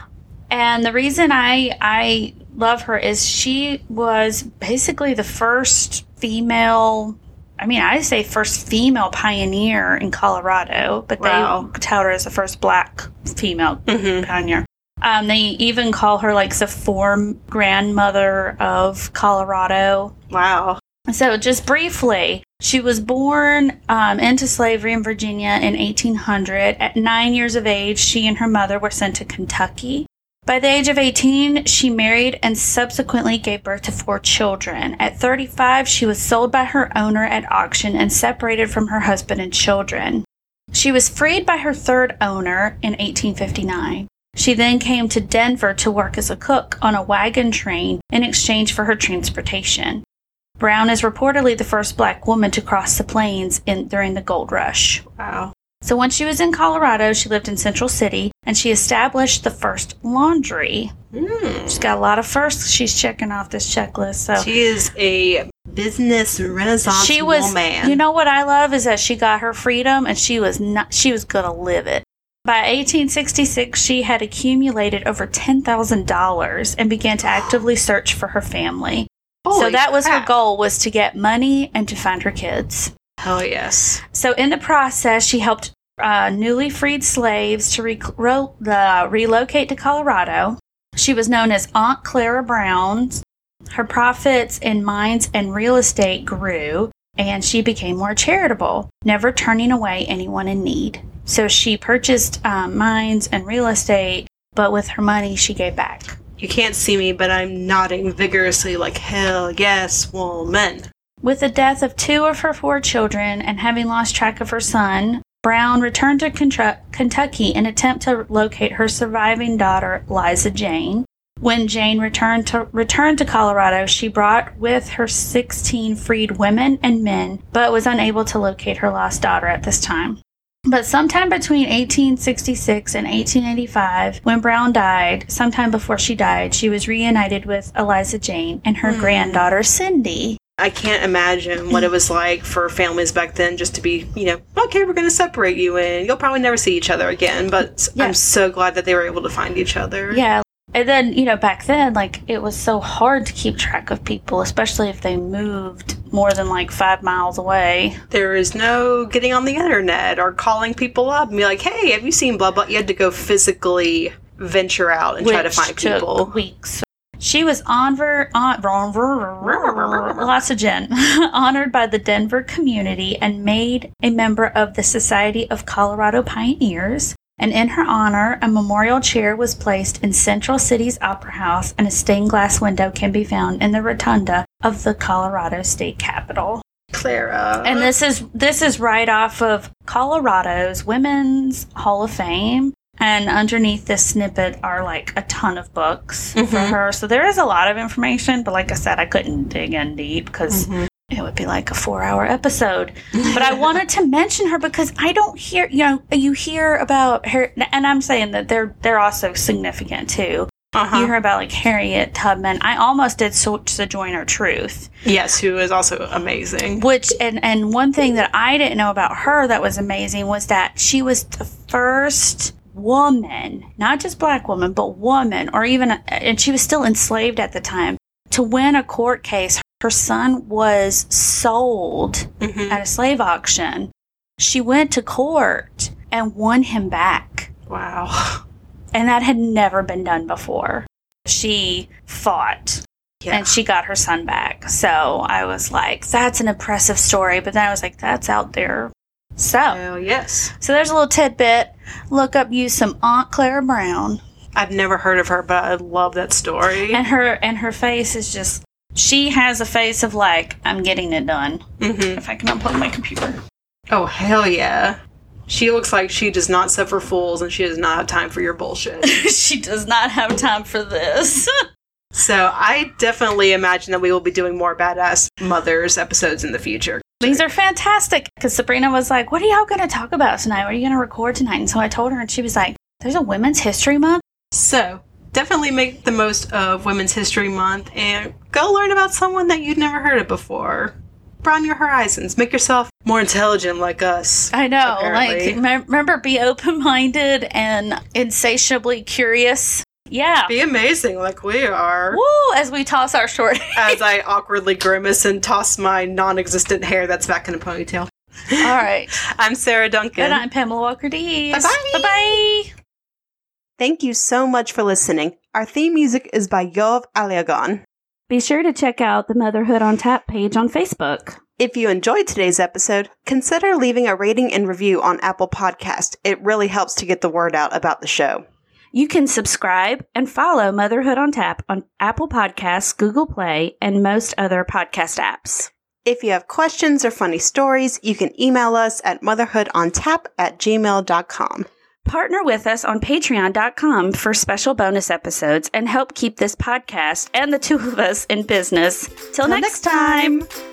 And the reason I I love her is she was basically the first female. I mean, I say first female pioneer in Colorado, but Wow. they tout her as the first black female hmm pioneer. Um, they even call her like the form grandmother of Colorado. Wow. So, just briefly, she was born um, into slavery in Virginia in 1800. At nine years of age, she and her mother were sent to Kentucky. By the age of 18, she married and subsequently gave birth to four children. At 35, she was sold by her owner at auction and separated from her husband and children. She was freed by her third owner in 1859. She then came to Denver to work as a cook on a wagon train in exchange for her transportation. Brown is reportedly the first black woman to cross the plains in, during the gold rush. Wow. So once she was in Colorado, she lived in Central City and she established the first laundry. Mm. She's got a lot of firsts she's checking off this checklist. So She is a business renaissance she was woman. you know what I love is that she got her freedom and she was not she was going to live it. By 1866, she had accumulated over $10,000 and began to actively search for her family. so that was her goal was to get money and to find her kids. Hell yes. So in the process, she helped uh, newly freed slaves to re- ro- uh, relocate to Colorado. She was known as Aunt Clara Brown. Her profits in mines and real estate grew, and she became more charitable, never turning away anyone in need. So she purchased um, mines and real estate, but with her money, she gave back. You can't see me, but I'm nodding vigorously like, hell yes, woman. With the death of two of her four children and having lost track of her son, Brown returned to Kentucky in attempt to locate her surviving daughter, Liza Jane. When Jane returned to returned to Colorado, she brought with her 16 freed women and men, but was unable to locate her lost daughter at this time. But sometime between 1866 and 1885, when Brown died, sometime before she died, she was reunited with Eliza Jane and her Hmm. granddaughter Cindy. I can't imagine what it was like for families back then just to be, you know, okay, we're going to separate you and you'll probably never see each other again. But. I'm so glad that they were able to find each other. Yeah. And then, you know, back then, like, it was so hard to keep track of people, especially if they moved more than like five miles away. There is no getting on the internet or calling people up and be like, hey, have you seen blah blah? You had to go physically venture out and try to find people. Weeks. She was honor, on, lots of Jen, honored by the Denver community and made a member of the Society of Colorado Pioneers. And in her honor, a memorial chair was placed in Central City's Opera House, and a stained glass window can be found in the rotunda of the Colorado State Capitol. Clara. And this is this is right off of Colorado's Women's Hall of Fame. And underneath this snippet are like a ton of books for Mhm. her. So there is a lot of information, but like I said, I couldn't dig in deep because Mhm. it would be like a four hour episode. But I wanted to mention her because I don't hear you know, you hear about her and I'm saying that they're they're also significant too. Uh-huh. You hear about like Harriet Tubman. I almost did so- Sojourner Truth. Yes, who is also amazing. Which and and one thing that I didn't know about her that was amazing was that she was the first woman, not just black woman, but woman, or even and she was still enslaved at the time to win a court case. Her son was sold Mhm. at a slave auction. She went to court and won him back. Wow. And that had never been done before. She fought Yeah. and she got her son back. So I was like, that's an impressive story. But then I was like, that's out there. So, Hell yes. so there's a little tidbit. Look up, use some Aunt Clara Brown, I've never heard of her, but I love that story. and her and her face is just. She has a face of like, I'm getting it done. hmm If I can unplug my computer. Oh hell yeah. She looks like she does not suffer fools, and she does not have time for your bullshit. she does not have time for this. so I definitely imagine that we will be doing more badass mothers episodes in the future. These are fantastic. Because Sabrina was like, What are y'all going to talk about tonight? What are you going to record tonight? And so I told her, and she was like, There's a Women's History Month. So definitely make the most of Women's History Month and go learn about someone that you'd never heard of before. Broaden your horizons. Make yourself more intelligent like us. I know. Apparently. Like, me- remember, be open minded and insatiably curious. Yeah. Be amazing like we are. Woo! As we toss our short. As I awkwardly grimace and toss my non existent hair that's back in a ponytail. All right. I'm Sarah Duncan. And I'm Pamela Walker Dees. Bye-bye. Bye bye. Thank you so much for listening. Our theme music is by Yov Aliagon. Be sure to check out the Motherhood on Tap page on Facebook. If you enjoyed today's episode, consider leaving a rating and review on Apple Podcast. It really helps to get the word out about the show. You can subscribe and follow Motherhood on Tap on Apple Podcasts, Google Play, and most other podcast apps. If you have questions or funny stories, you can email us at motherhoodontap at gmail.com. Partner with us on patreon.com for special bonus episodes and help keep this podcast and the two of us in business. Till Till next time. time.